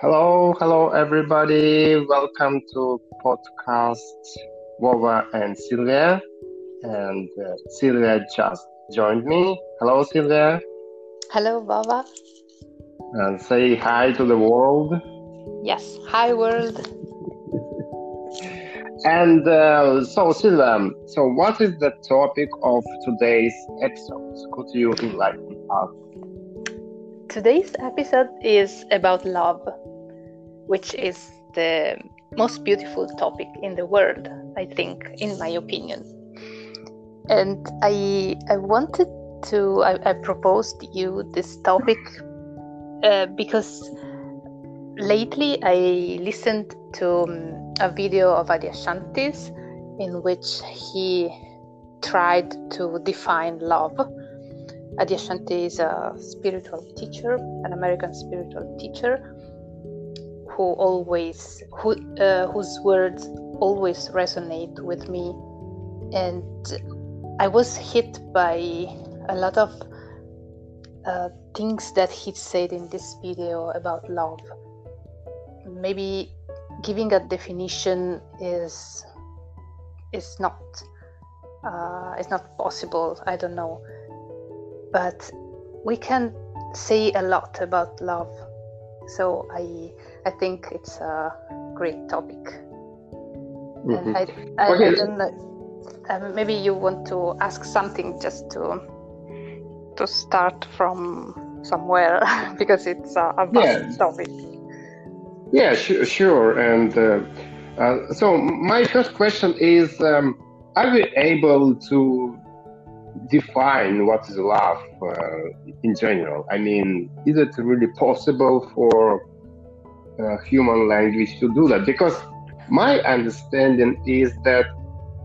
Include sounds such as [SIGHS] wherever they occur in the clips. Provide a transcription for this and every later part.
Hello, hello everybody. Welcome to podcast Wova and Sylvia. And uh, Sylvia just joined me. Hello, Sylvia. Hello, Baba. And say hi to the world. Yes, hi world. And uh, so, Sylvia, so what is the topic of today's episode? Could you enlighten us? Today's episode is about love, which is the most beautiful topic in the world, I think, in my opinion. And I I wanted to I, I proposed you this topic uh, because lately I listened to um, a video of Adi Adyashantis in which he tried to define love Adi Adyashanti is a spiritual teacher, an American spiritual teacher, who always, who, uh, whose words always resonate with me, and I was hit by a lot of uh, things that he said in this video about love. Maybe giving a definition is is not uh, is not possible. I don't know but we can say a lot about love. So I I think it's a great topic. Mm-hmm. I, I, okay. I don't know. Um, maybe you want to ask something just to to start from somewhere [LAUGHS] because it's a, a vast yeah. topic. Yeah, sure, sure. And uh, uh, so my first question is: um, Are we able to define what is love uh, in general. I mean, is it really possible for uh, human language to do that? Because my understanding is that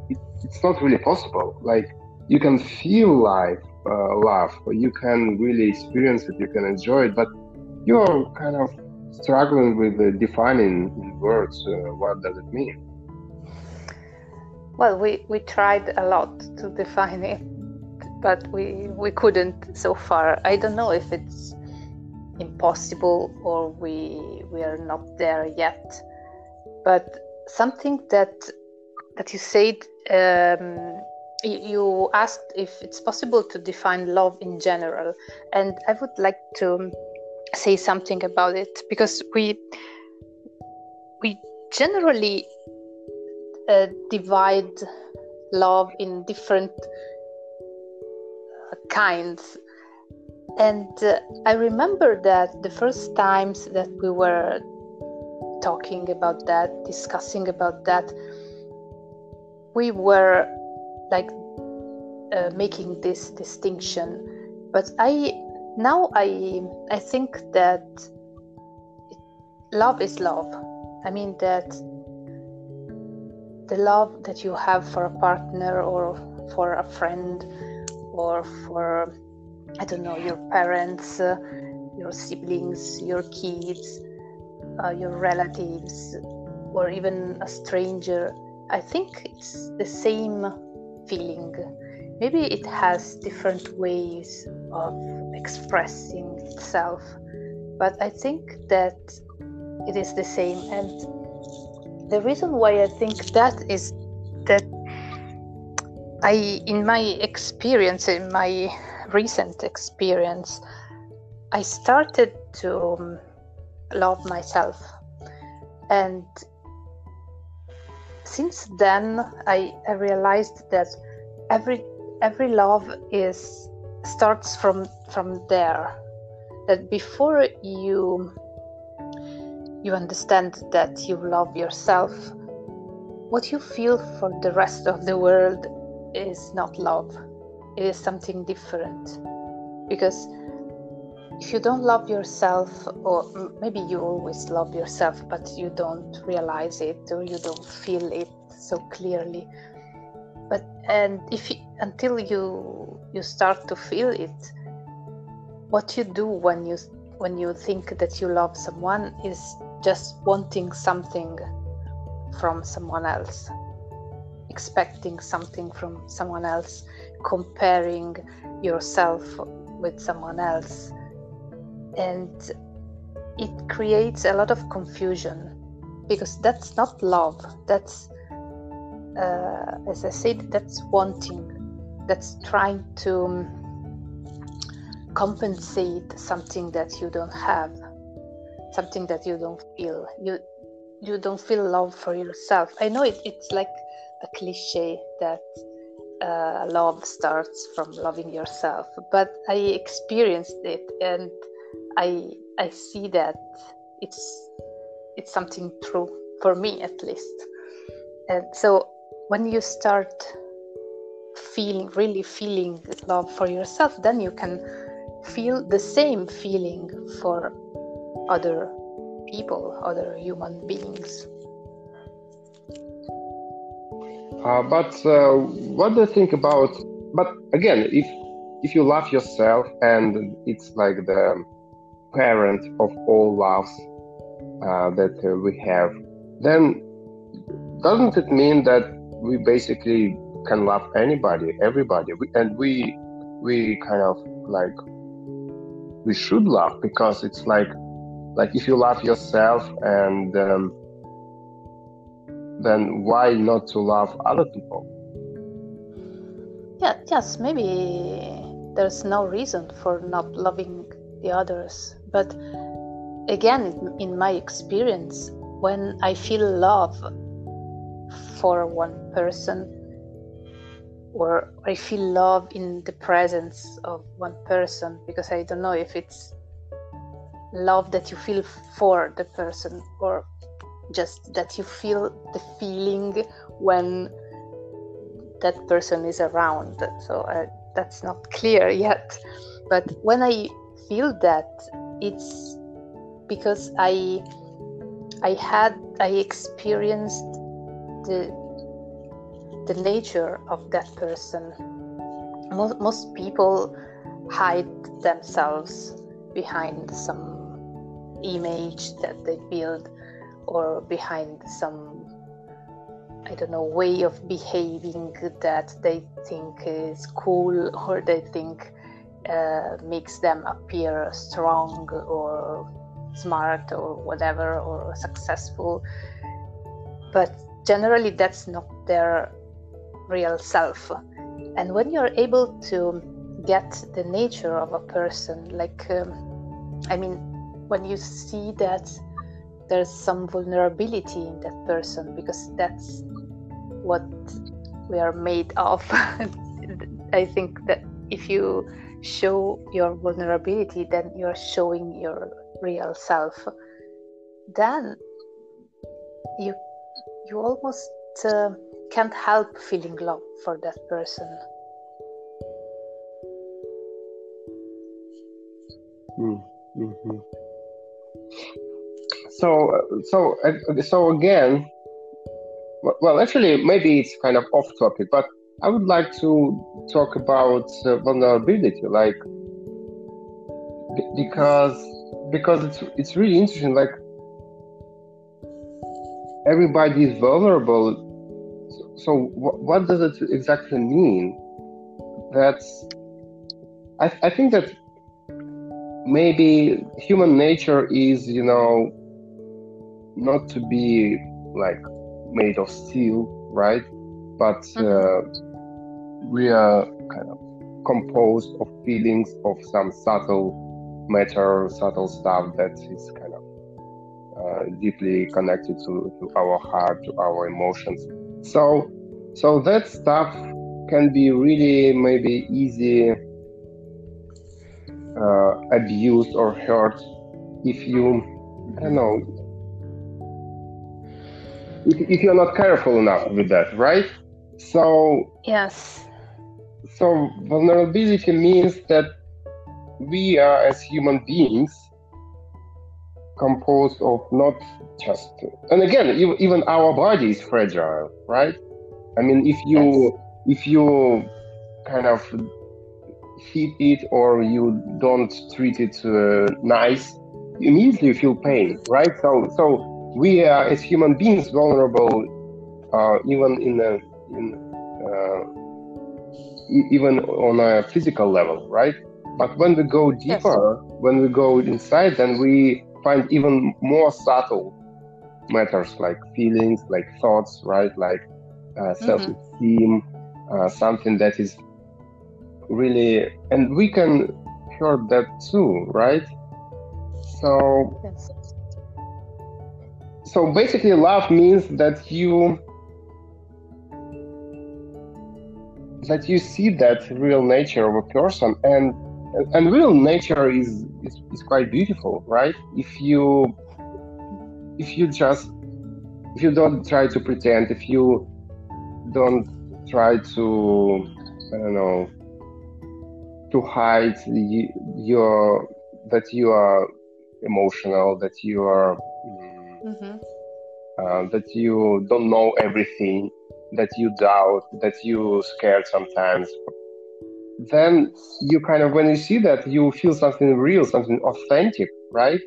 it, it's not really possible. Like, you can feel life, uh, love, you can really experience it, you can enjoy it, but you're kind of struggling with uh, defining in words uh, what does it mean. Well, we, we tried a lot to define it but we we couldn't so far. I don't know if it's impossible or we we are not there yet. But something that that you said um, you asked if it's possible to define love in general, and I would like to say something about it because we we generally uh, divide love in different kinds. And uh, I remember that the first times that we were talking about that, discussing about that, we were like uh, making this distinction. But I now I I think that love is love. I mean that the love that you have for a partner or for a friend or for I don't know your parents, uh, your siblings, your kids, uh, your relatives, or even a stranger. I think it's the same feeling. Maybe it has different ways of expressing itself, but I think that it is the same. And the reason why I think that is that I, in my experience, in my recent experience, I started to um, love myself. And since then, I, I realized that every every love is starts from from there. That before you you understand that you love yourself, what you feel for the rest of the world is not love, it is something different. Because if you don't love yourself, or maybe you always love yourself, but you don't realize it or you don't feel it so clearly. But and if you, until you you start to feel it, what you do when you when you think that you love someone is just wanting something from someone else expecting something from someone else, comparing yourself with someone else. And it creates a lot of confusion because that's not love. That's uh, as i said that's wanting. That's trying to compensate something that you don't have something that you don't feel. You you don't feel love for yourself. I know it, it's like a cliche that uh, love starts from loving yourself but i experienced it and i i see that it's it's something true for me at least. And so when you start feeling really feeling love for yourself then you can feel the same feeling for other people other human beings uh, but uh, what do you think about but again if if you love yourself and it's like the parent of all loves uh, that uh, we have then doesn't it mean that we basically can love anybody, everybody, we, and we we kind of like we should love because it's like like if you love yourself and um, then why not to love other people? Yeah, yes, maybe there's no reason for not loving the others, but again, in my experience, when I feel love for one person, or I feel love in the presence of one person because I don't know if it's love that you feel for the person or just that you feel the feeling when that person is around. So uh, that's not clear [LAUGHS] yet. But when I feel that, it's because I I had I experienced the the nature of that person. Most, most people hide themselves behind some image that they build or behind some I don't know way of behaving that they think is cool or they think uh, makes them appear strong or smart or whatever or successful but generally that's not their real self. And when you're able to get the nature of a person, like, um, I mean, when you see that there's some vulnerability in that person, because that's what we are made of. [LAUGHS] I think that if you show your vulnerability, then you're showing your real self. Then you you almost uh, can't help feeling love for that person. Mm, mm-hmm. So, so, so again, well, actually, maybe it's kind of off topic, but I would like to talk about uh, vulnerability, like because because it's it's really interesting. Like everybody is vulnerable so what does it exactly mean? That's I, I think that maybe human nature is you know not to be like made of steel, right? But mm-hmm. uh, we are kind of composed of feelings of some subtle matter, subtle stuff that is kind of uh, deeply connected to, to our heart, to our emotions. So, so that stuff can be really maybe easy uh, abused or hurt if you, I don't know, if, if you're not careful enough with that, right? So, yes. So, vulnerability means that we are, as human beings, composed of not just and again even our body is fragile right i mean if you yes. if you kind of hit it or you don't treat it uh, nice you immediately feel pain right so so we are as human beings vulnerable uh, even in a in uh, even on a physical level right but when we go deeper yes. when we go inside then we find even more subtle matters like feelings, like thoughts, right? Like uh, mm-hmm. self-esteem, mm-hmm. uh, something that is really, and we can hear that too, right? So, yes. So basically, love means that you that you see that real nature of a person and and real nature is, is, is quite beautiful right? If you if you just if you don't try to pretend if you don't try to i don't know to hide your that you are emotional that you are mm-hmm. uh, that you don't know everything that you doubt, that you scared sometimes, then you kind of when you see that you feel something real, something authentic, right?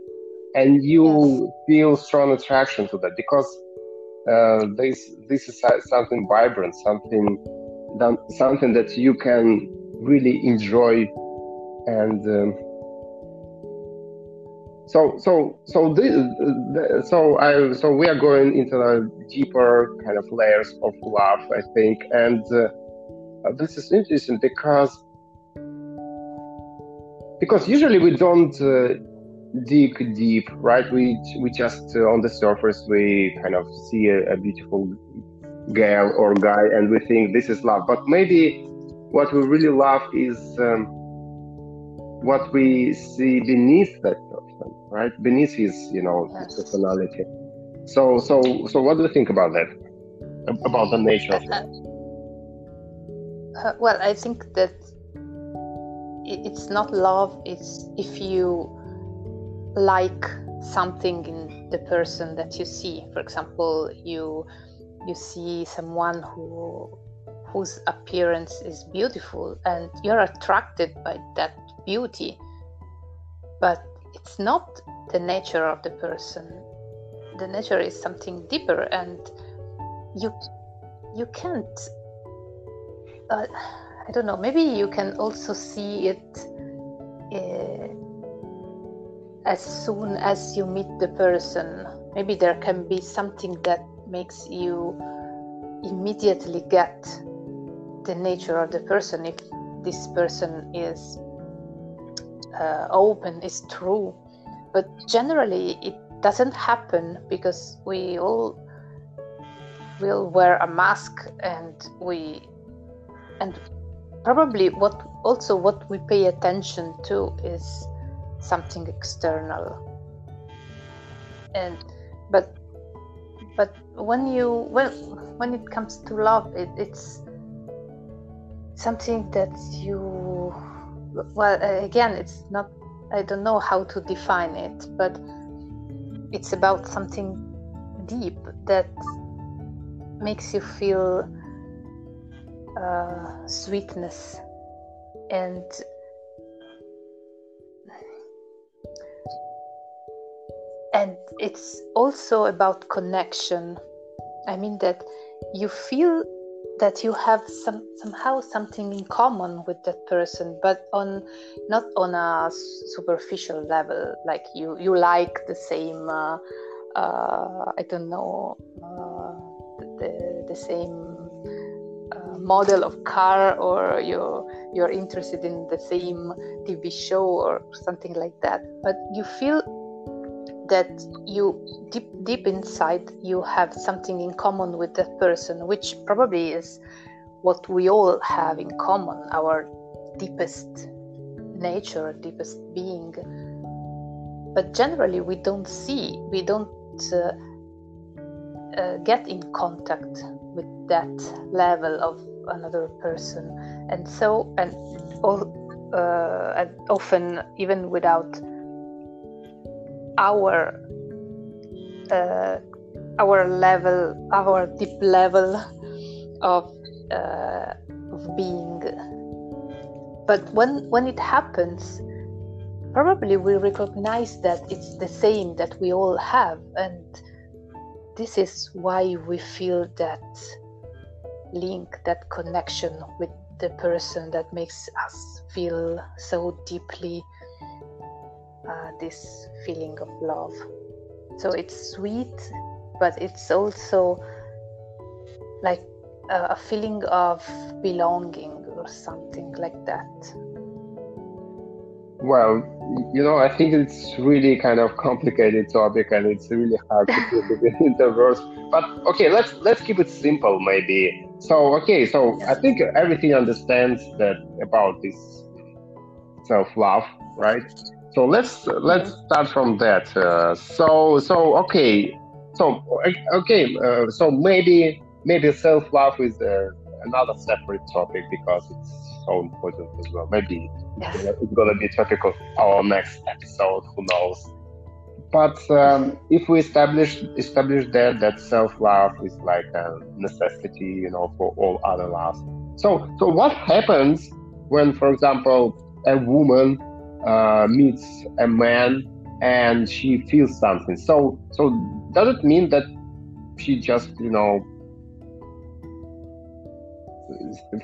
And you yes. feel strong attraction to that because uh, this this is something vibrant, something something that you can really enjoy and. Um, so so so this, so I so we are going into the deeper kind of layers of love, I think, and uh, this is interesting because because usually we don't uh, dig deep, right? We we just uh, on the surface we kind of see a, a beautiful girl or guy and we think this is love, but maybe what we really love is. Um, what we see beneath that right? Beneath his, you know, yes. personality. So, so, so, what do you think about that? About the nature of that? Uh, well, I think that it's not love. It's if you like something in the person that you see. For example, you you see someone who whose appearance is beautiful and you're attracted by that beauty, but it's not the nature of the person. The nature is something deeper, and you you can't. Uh, I don't know. Maybe you can also see it uh, as soon as you meet the person. Maybe there can be something that makes you immediately get the nature of the person if this person is uh, open is true but generally it doesn't happen because we all will wear a mask and we and probably what also what we pay attention to is something external. And but but when you well when it comes to love it, it's something that you well uh, again it's not i don't know how to define it but it's about something deep that makes you feel uh, sweetness and and it's also about connection. I mean that you feel that you have some somehow something in common with that person but on not on a superficial level like you you like the same uh, uh, i don't know uh, the, the same uh, model of car or you're you're interested in the same tv show or something like that. But you feel that you deep deep inside you have something in common with that person which probably is what we all have in common our deepest nature deepest being. But generally we don't see we don't uh, uh, get in contact with that level of another person. And so and all uh, and often even without our uh, our level, our deep level of, uh, of being. But when when it happens, probably we recognize that it's the same that we all have, and this is why we feel that link, that connection with the person that makes us feel so deeply uh, this feeling of love. So it's sweet, but it's also like a, a feeling of belonging or something like that. Well, you know, I think it's really kind of complicated topic, and it's really hard to put it [LAUGHS] into words. But okay, let's let's keep it simple, maybe. So okay, so I think everything understands that about this self love, right? So let's let's start from that. Uh, so so okay, so okay, uh, so maybe maybe self love is uh, another separate topic because it's so important as well. Maybe it's gonna be topic of our next episode. Who knows? But um, if we establish establish that that self love is like a necessity, you know, for all other love. So so what happens when, for example, a woman uh, meets a man and she feels something? So so does it mean that she just you know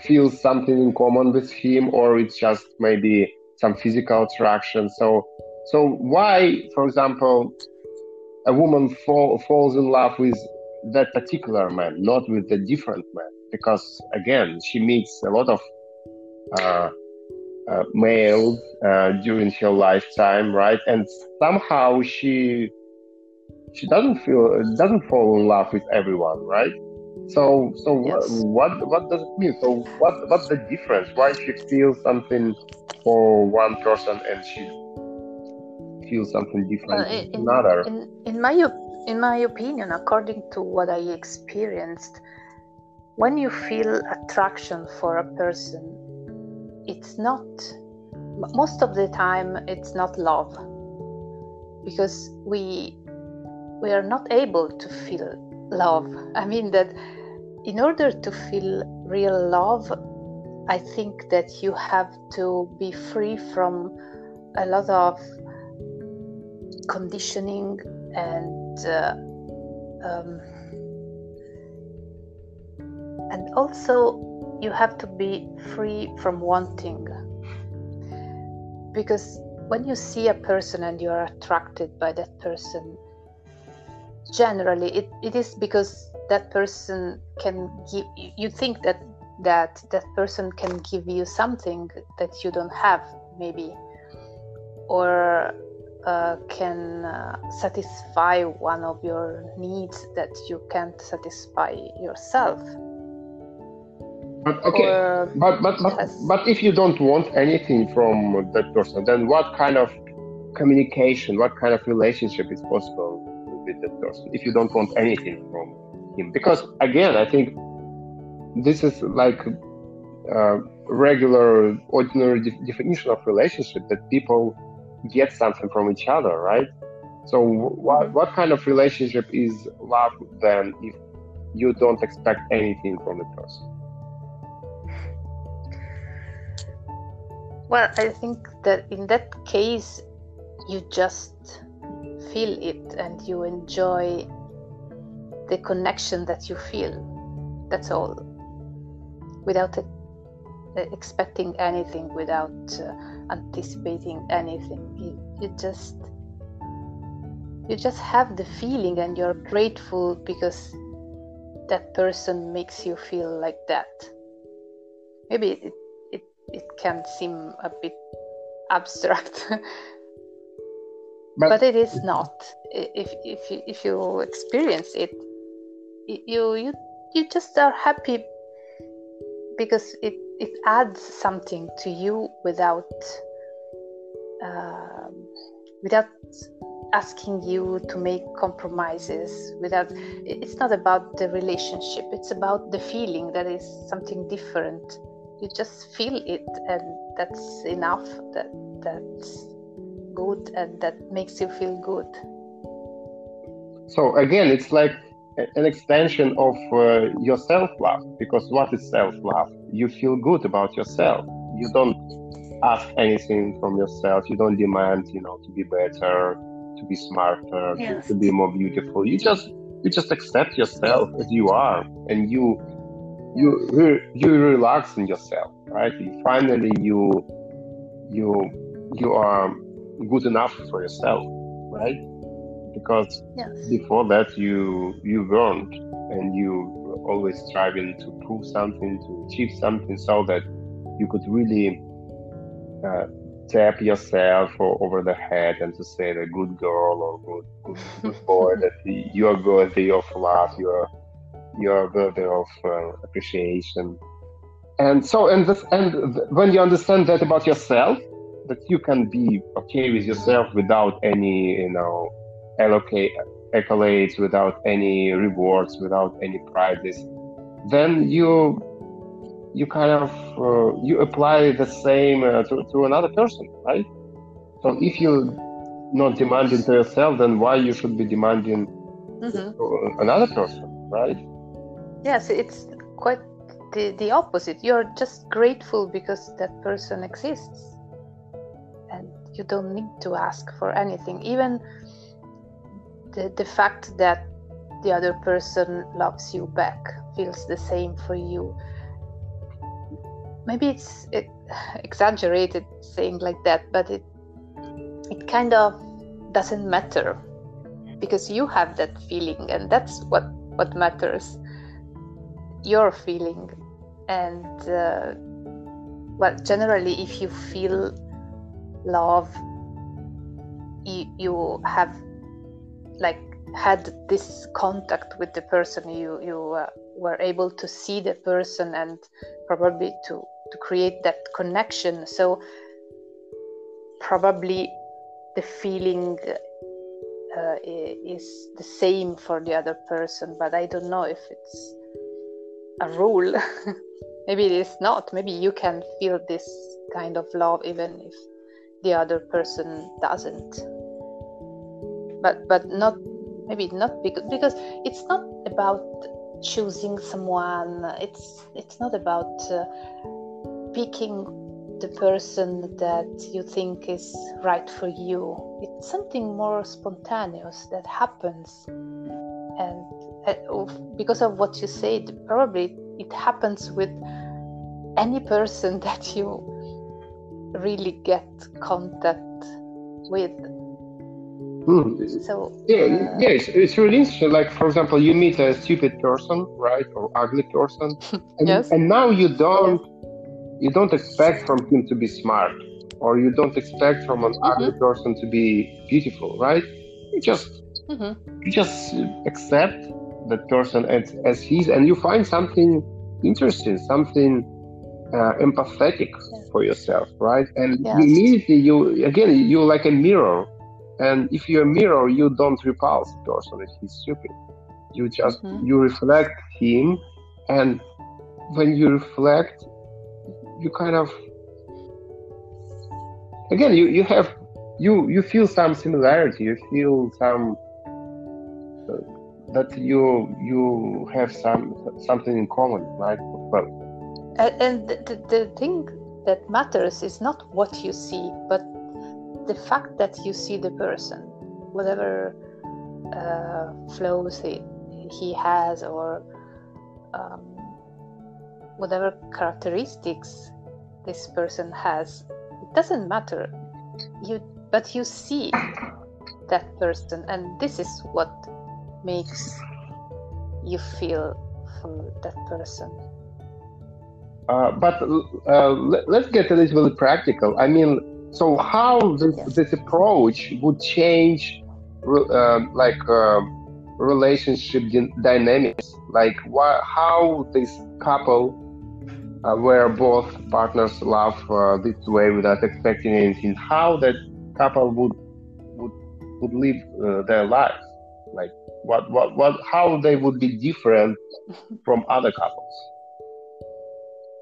feels something in common with him or it's just maybe some physical attraction so so why for example a woman fall, falls in love with that particular man not with the different man because again she meets a lot of uh, uh, males uh, during her lifetime right and somehow she she doesn't feel doesn't fall in love with everyone right so, so yes. what what does it mean? So, what what's the difference? Why she feels something for one person and she feels something different uh, in, another? In, in my in my opinion, according to what I experienced, when you feel attraction for a person, it's not most of the time it's not love because we we are not able to feel love. I mean, that in order to feel real love, I think that you have to be free from a lot of conditioning and uh, um, and also you have to be free from wanting because when you see a person and you are attracted by that person generally it, it is because that person can give you think that that that person can give you something that you don't have maybe or uh, can uh, satisfy one of your needs that you can't satisfy yourself but okay or, but but but, yes. but if you don't want anything from that person then what kind of communication what kind of relationship is possible with that person if you don't want anything from him because again i think this is like a regular ordinary de- definition of relationship that people get something from each other right so what, mm-hmm. what kind of relationship is love then if you don't expect anything from the person well i think that in that case you just feel it and you enjoy the connection that you feel. That's all. Without it, uh, expecting anything, without uh, anticipating anything, you, you just you just have the feeling and you're grateful because that person makes you feel like that. Maybe it it, can seem a bit abstract. [LAUGHS] But, but it is not. If if you, if you experience it you you you just are happy because it it adds something to you without uh, without asking you to make compromises without it's not about the relationship. It's about the feeling that is something different you just feel it and that's enough that that's good and that makes you feel good. So again it's like an extension of uh, your self love because what is self love you feel good about yourself. You don't ask anything from yourself. You don't demand you know to be better to be smarter yes. to, to be more beautiful. You just you just accept yourself as you are and you you you relax in yourself right finally you you you are good enough for yourself, right? Because yes. before that you you weren't, and you were always striving to prove something, to achieve something, so that you could really uh, tap yourself over the head and to say the good girl or good, good, good boy [LAUGHS] that you are worthy of love, you are you are worthy of uh, appreciation. And so, and this, and when you understand that about yourself, that you can be okay with yourself without any, you know, allocate accolades, without any rewards, without any prizes, then you you kind of uh, you apply the same uh, to, to another person right so if you're not demanding to yourself then why you should be demanding mm-hmm. to another person right yes it's quite the, the opposite. You're just grateful because that person exists. And you don't need to ask for anything. Even the, the fact that the other person loves you back feels the same for you. Maybe it's it, [SIGHS] exaggerated saying like that, but it it kind of doesn't matter because you have that feeling, and that's what what matters. Your feeling, and uh, well, generally, if you feel love, you, you have like had this contact with the person you you uh, were able to see the person and probably to to create that connection. So probably the feeling uh, is the same for the other person but i don't know if it's a rule [LAUGHS] maybe it is not maybe you can feel this kind of love even if the other person doesn't but but not maybe not because because it's not about choosing someone it's it's not about uh, picking the person that you think is right for you. It's something more spontaneous that happens. And uh, because of what you said, probably it happens with any person [LAUGHS] that you really get contact with. Hmm. So yeah, uh, yeah, it's, it's really interesting. Like for example, you meet a stupid person, right, or ugly person, [LAUGHS] and, yes. and now you don't you don't expect from him to be smart or you don't expect from an mm-hmm. ugly person to be beautiful right you just mm-hmm. you just accept that person as, as he's and you find something interesting something uh, empathetic for yourself right and yes. immediately you again you're like a mirror and if you're a mirror you don't repulse the person if he's stupid you just mm-hmm. you reflect him and when you reflect you kind of again you you have you you feel some similarity you feel some that you you have some something in common right? And, and the, the thing that matters is not what you see but the fact that you see the person whatever uh, flows he, he has or um, whatever characteristics this person has. It doesn't matter. You but you see that person and this is what makes you feel for that person? Uh, but uh, let, us get a little bit practical. I mean so how this, yes. this approach would change uh, like uh, relationship dynamics? Like why, how this couple uh, where both partners love uh, this way without expecting anything, how that couple would would would live uh, their lives, what what what how they would be different [LAUGHS] from other couples.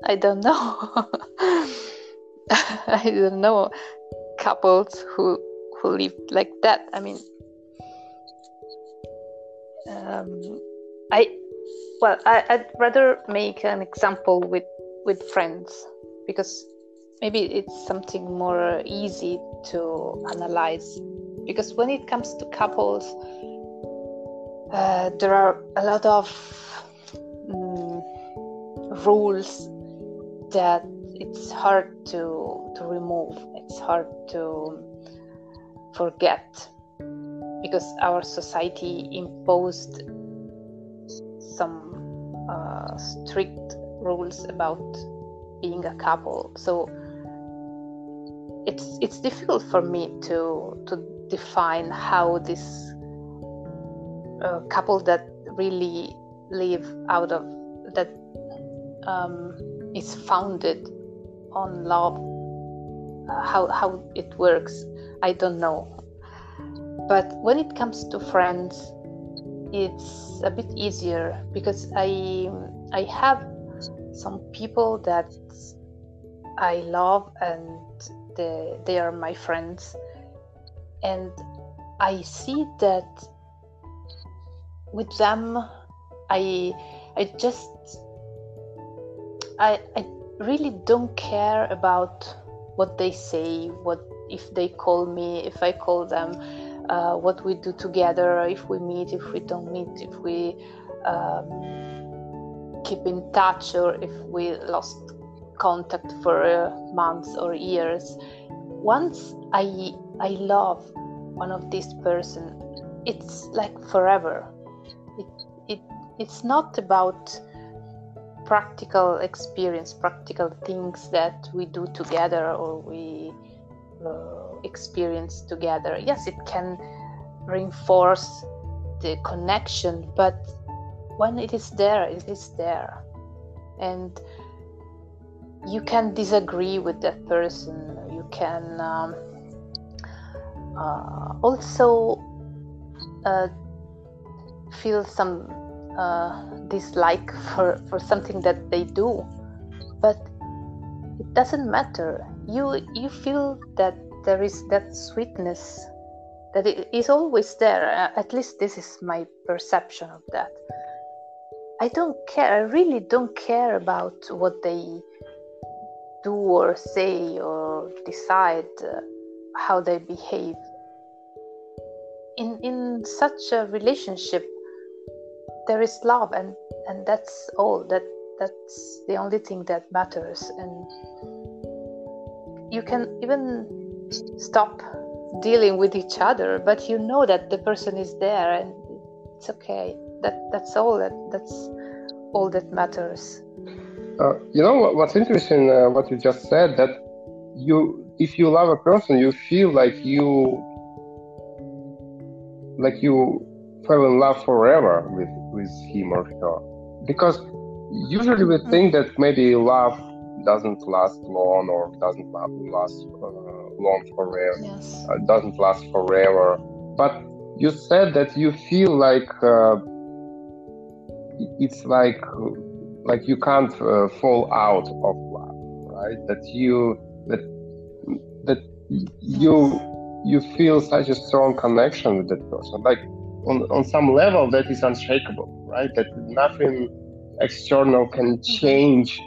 I don't know. [LAUGHS] I don't know couples who who live like that. I mean, um, I well, I, would rather make an example with with friends because maybe it's something more easy to analyze because when it comes to couples uh, there are a lot of um, rules that it's hard to to remove. It's hard to forget because our society imposed some uh, strict rules about being a couple. So it's it's difficult for me to to define how this uh, couple that really live out of that um, is founded on love. Uh, how how it works i don't know. But when it comes to friends it's a bit easier because i i have some people that i love and they, they are my friends. And i see that with them i i just i i really don't care about what they say what if they call me if i call them uh, what we do together if we meet if we don't meet if we um, keep in touch or if we lost contact for uh, months or years. Once i i love one of these person it's like forever it's not about practical experience practical things that we do together or we uh, experience together. Yes it can reinforce the connection but when it is there it is there. And you can disagree with that person. You can um, uh, also uh, feel some uh, dislike for, for something that they do. But it doesn't matter. You you feel that there is that sweetness that it is always there. At least this is my perception of that. I don't care i really don't care about what they do or say or decide uh, how they behave. In in such a relationship there is love and and that's all that that's the only thing that matters. And you can even stop dealing with each other but you know that the person is there and it's okay. That that's all that that's all that matters. Uh, you know what's interesting uh, what you just said that you if you love a person you feel like you like you fell in love forever with with him or her. Because usually we think that maybe love doesn't last long or doesn't last uh, long forever. Yes. uh, doesn't last forever. But you said that you feel like uh, it's like like you can't uh, fall out of love right? That you that that you you feel such a strong connection with that person. Like on, on some level that is unshakable right? That nothing external can mm-hmm. change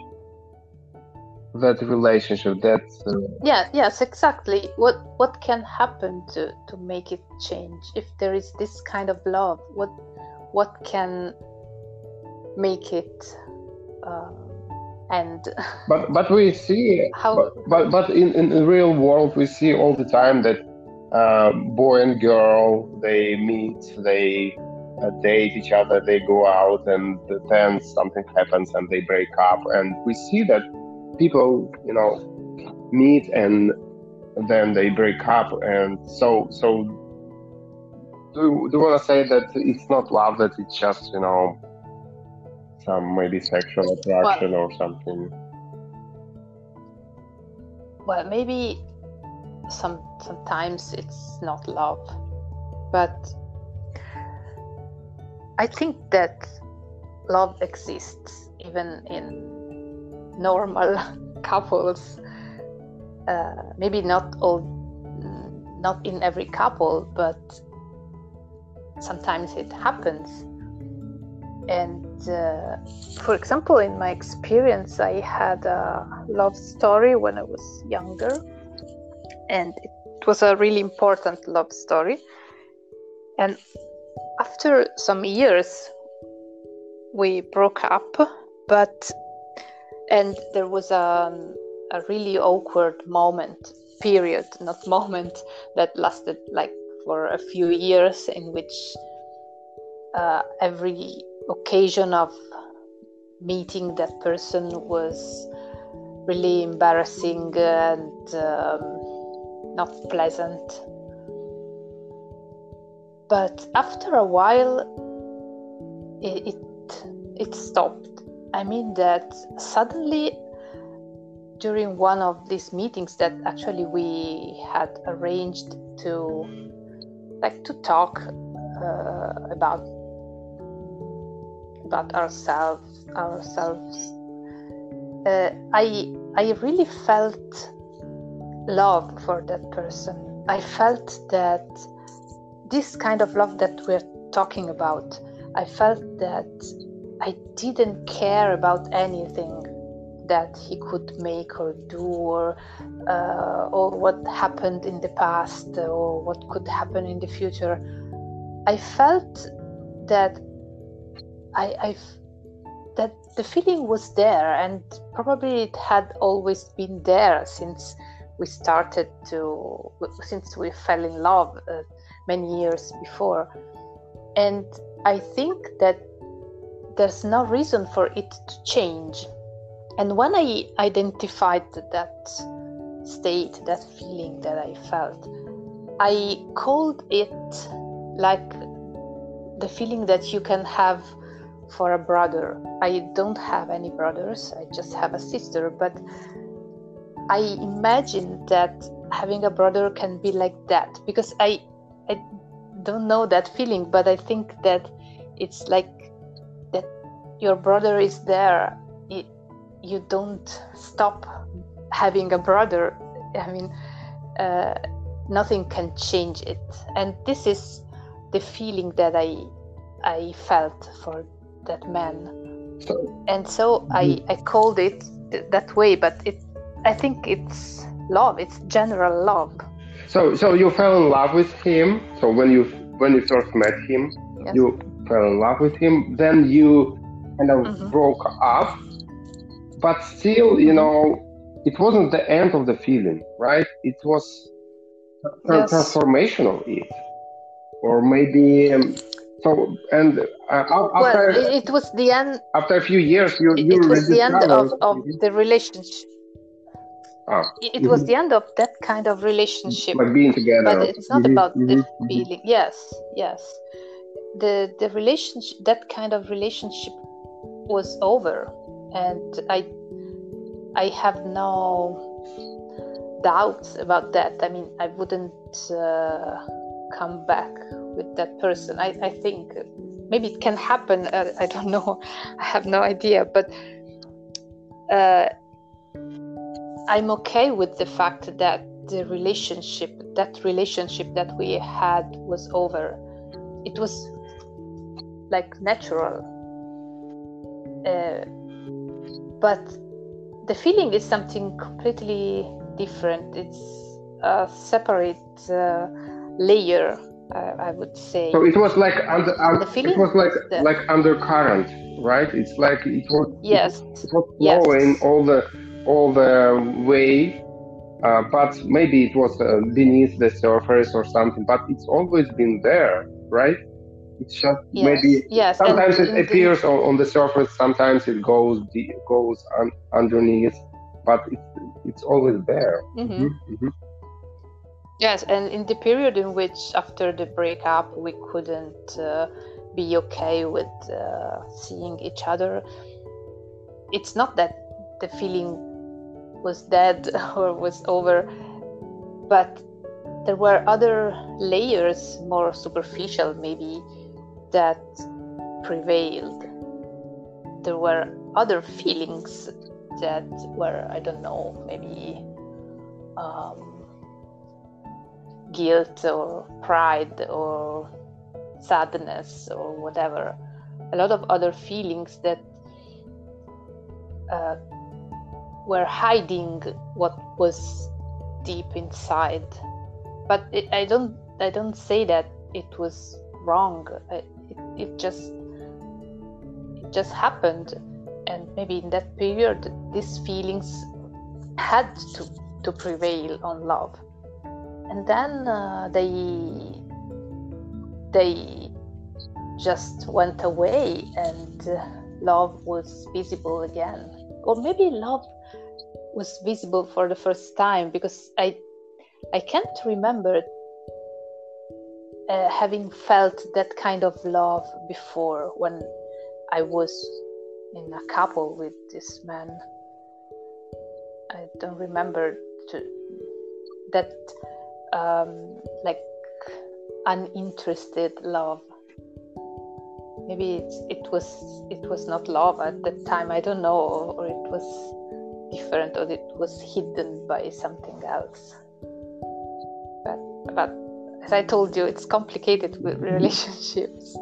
that relationship. That uh... yeah yes exactly. What what can happen to to make it change? If there is this kind of love what what can make it uh, end? But but we see [LAUGHS] how but but, but in, in the real world we see all the time that uh, boy and girl they meet they uh, date each other they go out and then something happens and they break up. And we see that people you know meet and then they break up. And so so do, do you want to say that it's not love that it's just you know some maybe sexual attraction well, or something? Well maybe some sometimes it's not love but i think that love exists even in normal [LAUGHS] couples. Uh, maybe not all not in every couple but sometimes it happens. And uh, for example in my experience i had a love story when i was younger and it was a really important love story. And after some years we broke up but and there was a, a really awkward moment period, not [LAUGHS] moment, that lasted like for a few years, in which uh, every occasion of meeting that person was really embarrassing and um, not pleasant. But after a while, it, it it stopped. I mean that suddenly during one of these meetings that actually we had arranged to like to talk uh, about about ourselves ourselves uh, i i really felt love for that person. I felt that this kind of love that we're talking about i felt that i didn't care about anything that he could make or do or uh, or what happened in the past or what could happen in the future. I felt that i i that the feeling was there and probably it had always been there since we started to since we fell in love uh, many years before. And i think that there's no reason for it to change. And when I identified that state, that feeling that I felt, I called it like the feeling that you can have for a brother. I don't have any brothers, I just have a sister, but I imagine that having a brother can be like that because I I don't know that feeling, but I think that it's like that your brother is there. You don't stop having a brother. I mean uh, nothing can change it. And this is the feeling that i i felt for that man. So, and so mm-hmm. i i called it that way but it i think it's love it's general love so so you fell in love with him so when you when you first met him yes. you fell in love with him then you kind of mm-hmm. broke up but still, you know, it wasn't the end of the feeling, right? It was yes. transformational, it, or maybe. Um, so and uh, after, well, it was the end. After a few years, you you it was the end of, of the relationship. Ah, it mm-hmm. was the end of that kind of relationship. But being together. But it's not mm-hmm, about mm-hmm, the feeling. Yes, yes. The the relationship, that kind of relationship, was over and I I have no doubts about that. I mean, I wouldn't uh, come back with that person. I, I think maybe it can happen. Uh, I don't [LAUGHS] know. I have no idea. But uh, I'm okay with the fact that the relationship, that relationship that we had, was over. It was like natural. Uh, but the feeling is something completely different. It's a separate uh, layer, uh, I would say. So it was like under, under it was like the, like undercurrent, right? It's like it was yes, it, was flowing yes. all the all the way, uh, but maybe it was uh, beneath the surface or something. But it's always been there, right? It's just yes. maybe yes. sometimes and it appears on, on, the surface, sometimes it goes goes un, underneath, but it's it's always there. Mm-hmm. Mm-hmm. mm-hmm. Yes, and in the period in which after the breakup we couldn't uh, be okay with uh, seeing each other, it's not that the feeling was dead [LAUGHS] or was over, but there were other layers, more superficial maybe, that prevailed. There were other feelings that were, I don't know, maybe um, guilt or pride or sadness or whatever. A lot of other feelings that uh, were hiding what was deep inside. But it, I don't, I don't say that it was wrong. It, it just it just happened. And maybe in that period these feelings had to to prevail on love. And then uh, they they just went away and love was visible again. Or maybe love was visible for the first time because i i can't remember uh, having felt that kind of love before when i was in a couple with this man. I don't remember to, that um, like uninterested love. Maybe it was it was not love at that time. I don't know or it was different or it was hidden by something else. But but as i told you it's complicated with [LAUGHS] relationships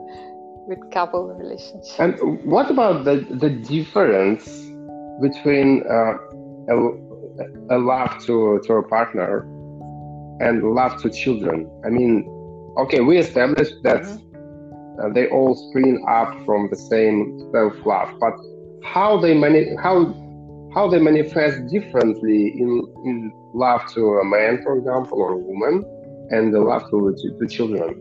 with couple relationships. And what about the the difference between uh, a, a love to to a partner and love to children? I mean okay we established that mm-hmm. uh, they all spring up from the same self-love but how they mani- how how they manifest differently in in love to a man for example or a woman and the love to, to children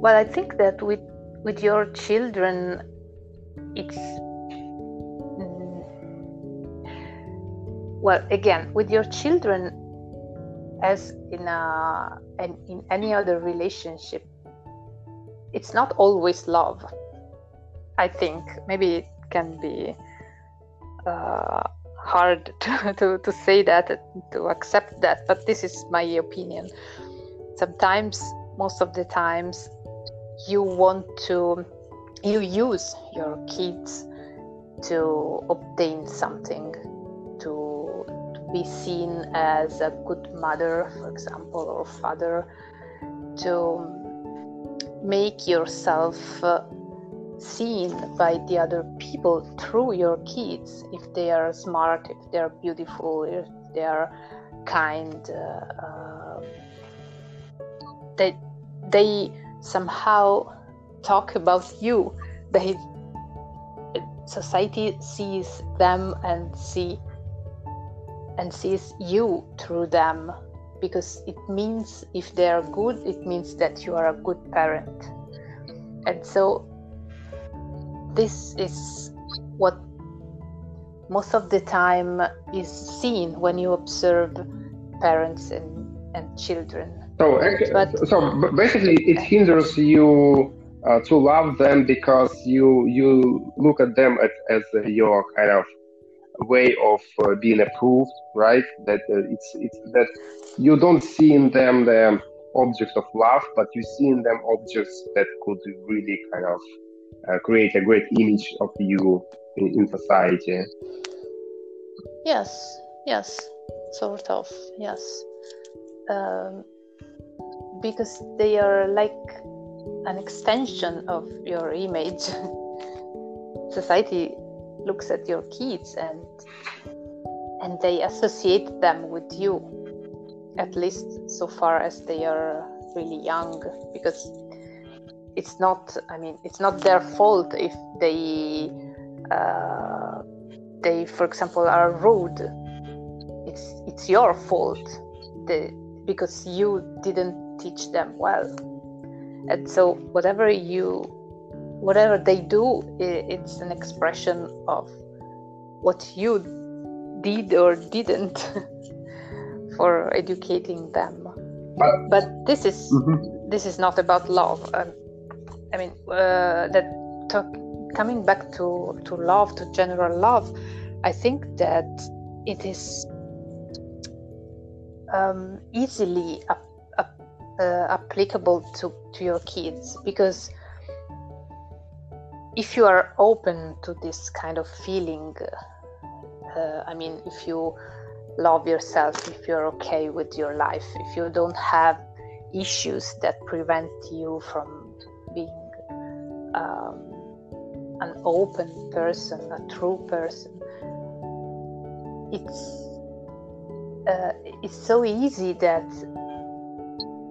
well i think that with with your children it's well again with your children as in a and in any other relationship it's not always love. I think maybe it can be uh, hard [LAUGHS] to, to, to say that, to accept that, but this is my opinion. Sometimes, most of the times, you want to, you use your kids to obtain something, to, to be seen as a good mother, for example, or father, to make yourself uh, seen by the other people through your kids if they are smart if they are beautiful if they are kind uh, uh, they they somehow talk about you they society sees them and see and sees you through them because it means if they are good, it means that you are a good parent. And so this is what most of the time is seen when you observe parents and, and children. So, but, so basically, it hinders you uh, to love them because you you look at them as, as your kind of way of uh, being approved, right? That uh, it's it's that you don't see in them the objects of love, but you see in them objects that could really kind of uh, create a great image of you in, in society. Yes, yes, sort of, yes. Um, because they are like an extension of your image. [LAUGHS] Society looks at your kids and and they associate them with you at least so far as they are really young because it's not i mean it's not their fault if they uh, they for example are rude. It's it's your fault the, because you didn't teach them well. And so whatever you whatever they do it's an expression of what you did or didn't [LAUGHS] for educating them. But, but this is mm-hmm. this is not about love. Um, i mean uh, that talk, coming back to to love to general love i think that it is um, easily uh, applicable to to your kids because if you are open to this kind of feeling, uh, I mean, if you love yourself, if you're okay with your life, if you don't have issues that prevent you from being um, an open person, a true person, it's uh, it's so easy that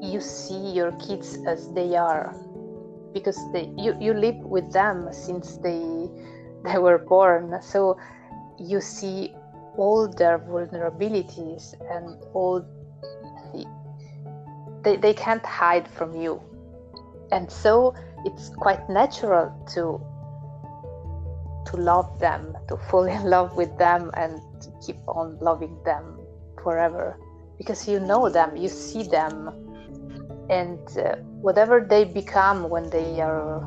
you see your kids as they are because they you, you live with them since they [LAUGHS] they were born. So you see all their vulnerabilities and all the, they, they can't hide from you. And so it's quite natural to to love them to fall in love with them and to keep on loving them forever. Because you know them you see them. And uh, whatever they become when they are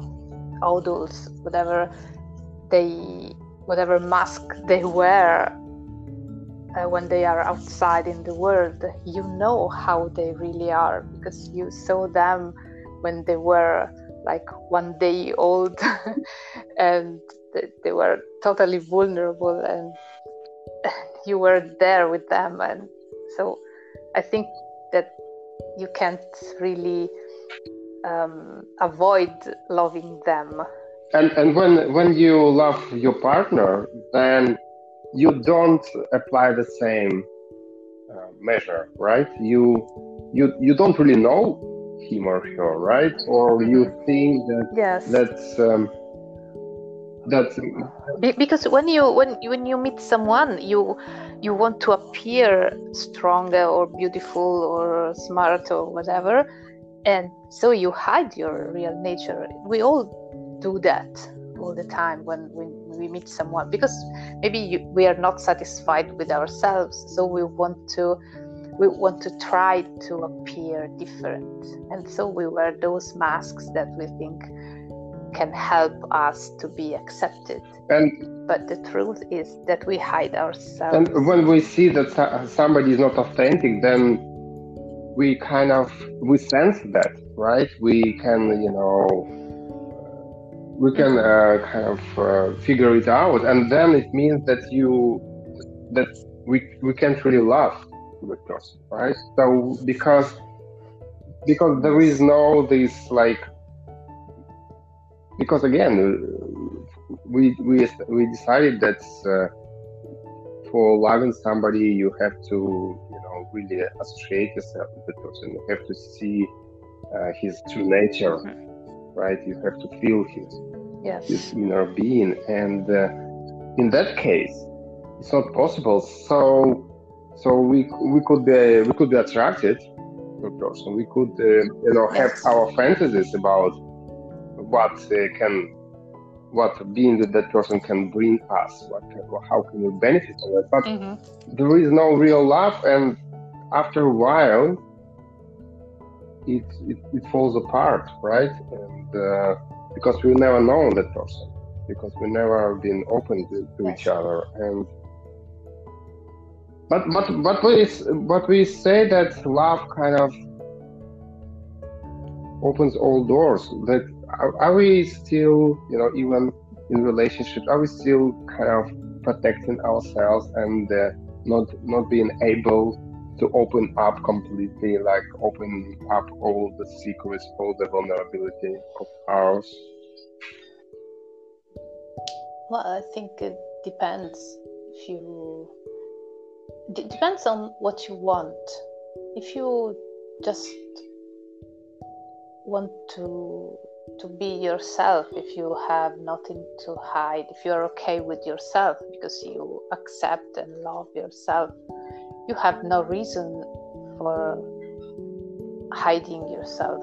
adults whatever they whatever mask they wear uh, when they are outside in the world you know how they really are. Because you saw them when they were like one day old [LAUGHS] and they were totally vulnerable and you were there with them and so i think that you can't really um, avoid loving them. And and when when you love your partner then you don't apply the same uh, measure right? You you you don't really know him or her right? Or you think that yes. that's um, that's because when you when when you meet someone you you want to appear stronger or beautiful or smart or whatever and so you hide your real nature. We all do that all the time when we, we meet someone because maybe you, we are not satisfied with ourselves so we want to we want to try to appear different. And so we wear those masks that we think can help us to be accepted. And but the truth is that we hide ourselves. and when we see that somebody is not authentic then we kind of we sense that right? We can you know we can uh, kind of uh, figure it out. And then it means that you that we we can't really love the person right? So because because there is no this like because again we we we decided that uh, for loving somebody you have to you know really associate yourself with the person. You have to see uh, his true nature mm-hmm. right? You have to feel his yes. his inner being. And uh, in that case it's not possible. So so we we could be we could be attracted to a person we could uh, you know have our fantasies about what uh, can what being with that person can bring us what can, how can we benefit from it. But mm-hmm. there is no real love and after a while it it, it falls apart right? And uh, because we never know that person because we never have been open to, to each other. And but but but we but we say that love kind of opens all doors that are, are, we still, you know, even in relationships, are we still kind of protecting ourselves and uh, not not being able to open up completely, like open up all the secrets, all the vulnerability of ours? Well, I think it depends. If you it depends on what you want. If you just want to to be yourself if you have nothing to hide if you're okay with yourself because you accept and love yourself you have no reason for hiding yourself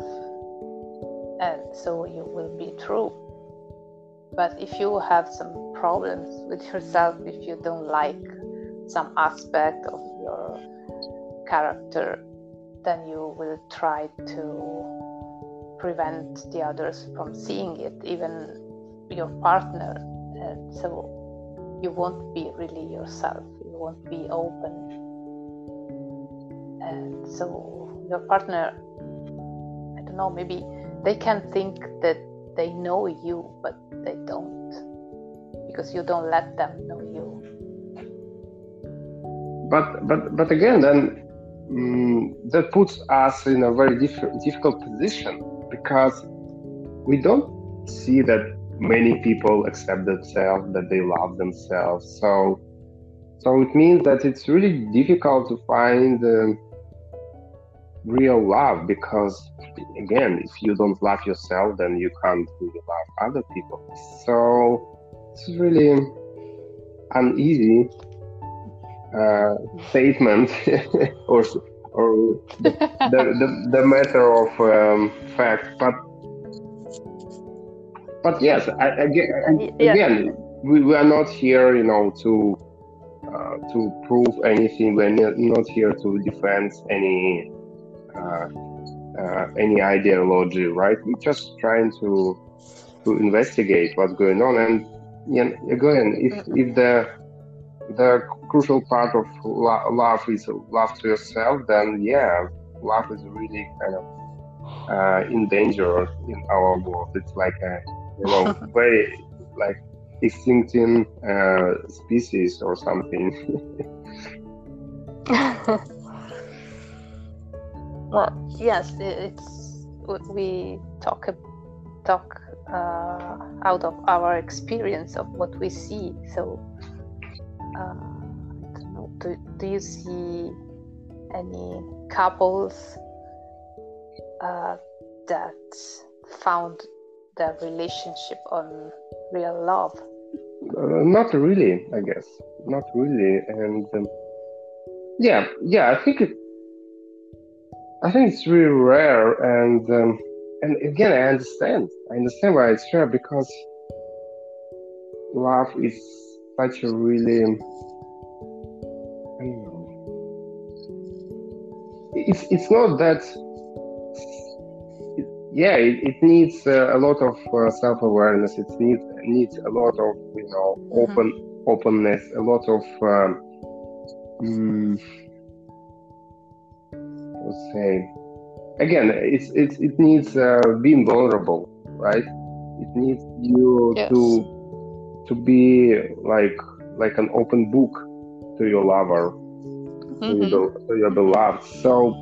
and so you will be true but if you have some problems with yourself if you don't like some aspect of your character then you will try to prevent the others from seeing it, even your partner. And so you won't be really yourself, you won't be open. And so your partner, I don't know, maybe they can think that they know you, but they don't because you don't let them know you. But but but again, then um, that puts us in a very diff- difficult position because we don't see that many people accept themselves, that they love themselves. So, so it means that it's really difficult to find uh, real love because, again, if you don't love yourself, then you can't really love other people. So it's really uneasy uh, statement [LAUGHS] or or the, the, the, the, matter of um, fact. But but yes I, again, yeah. again we, we are not here you know to uh, to prove anything. We're not here to defend any uh, uh, any ideology right? We're just trying to to investigate what's going on. And yeah, again if if the the crucial part of love is love to yourself, then yeah, love is really kind of uh, in danger in our world. It's like a you know [LAUGHS] very like extincting uh, species or something. [LAUGHS] well, yes, it's we talk talk uh, out of our experience of what we see. So uh, do, do you see any couples uh, that found their relationship on real love? Uh, not really, I guess. Not really, and um, yeah, yeah. I think it. I think it's really rare, and um, and again, I understand. I understand why it's rare because love is such a really it's it's not that yeah it, it needs uh, a lot of uh, self-awareness it needs needs a lot of you know mm-hmm. open mm-hmm. openness a lot of um, mm, let's say again it's, it's it needs uh, being vulnerable right it needs you yes. to to be like like an open book to your lover, mm-hmm. to, your, to, your, beloved. So,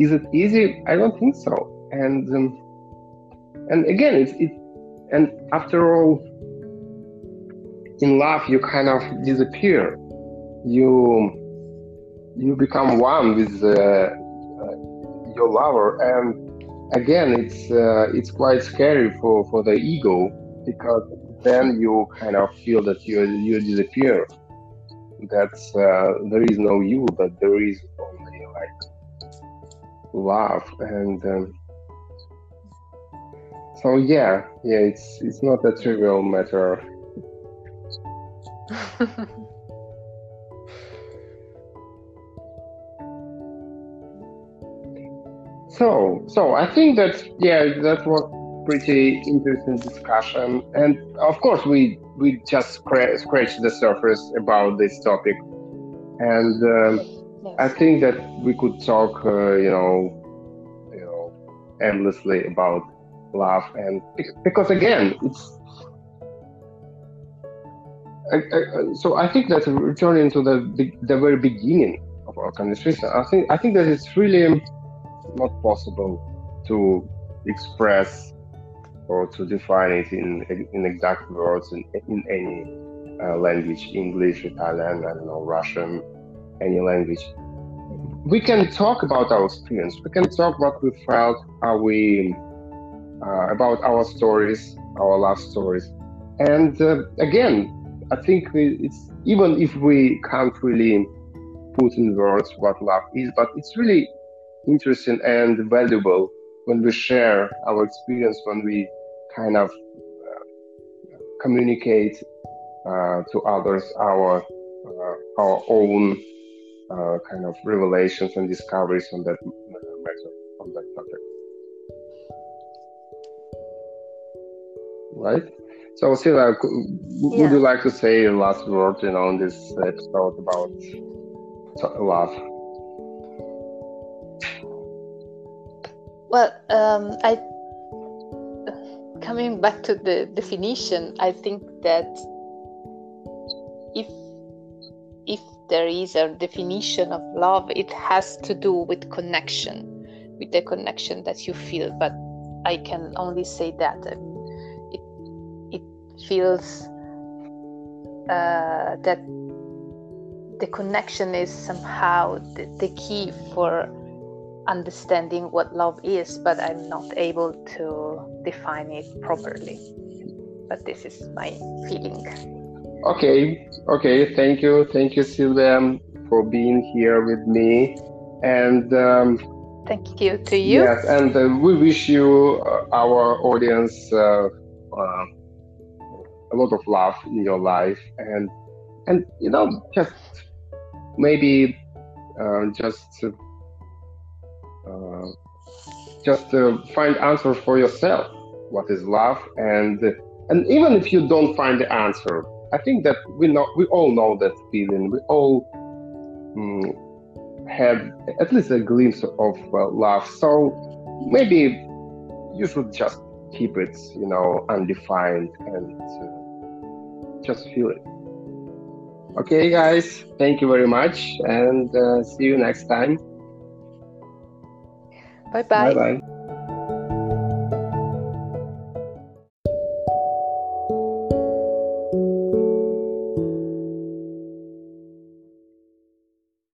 is it easy? I don't think so. And um, and again, it's it. And after all, in love, you kind of disappear. You you become one with uh, uh, your lover, and again, it's uh, it's quite scary for for the ego because then you kind of feel that you you disappear. That uh, there is no you, but there is only like love, and um, so yeah, yeah, it's it's not a trivial matter. [LAUGHS] so so I think that yeah, that was pretty interesting discussion. And of course, we we just scratch, scratched the surface about this topic. And um, yes. I think that we could talk, uh, you know, you know, endlessly about love, and because again, it's. I, I, so I think that returning to the the very beginning of our conversation, I think I think that it's really not possible to express or to define it in, in exact words in, in any uh, language English, Italian, I don't know, Russian, any language. We can talk about our experience, we can talk about what we felt, how we, uh, about our stories, our love stories. And uh, again, I think it's even if we can't really put in words what love is, but it's really interesting and valuable when we share our experience, when we kind of uh, communicate uh, to others our uh, our own uh, kind of revelations and discoveries on that matter, on that topic. Right? So, Sylvia, would yeah. you like to say a last word, you know, on this episode about love? Well, um, I coming back to the definition, I think that if if there is a definition of love, it has to do with connection, with the connection that you feel. But I can only say that it it feels uh, that the connection is somehow the, the key for understanding what love is, but I'm not able to define it properly. But this is my feeling. Okay, okay. Thank you, thank you, Sylvia, for being here with me, and. Um, Thank you to you. Yes, and uh, we wish you, uh, our audience, uh, uh, a lot of love in your life, and and you know, just maybe uh, just uh, find answer for yourself. What is love, and and even if you don't find the answer, I think that we know we all know that feeling. We all. Um, had at least a glimpse of uh, love. So maybe you should just keep it, you know, undefined and uh, just feel it. Okay, guys, thank you very much and uh, see you next time. Bye bye. Bye bye.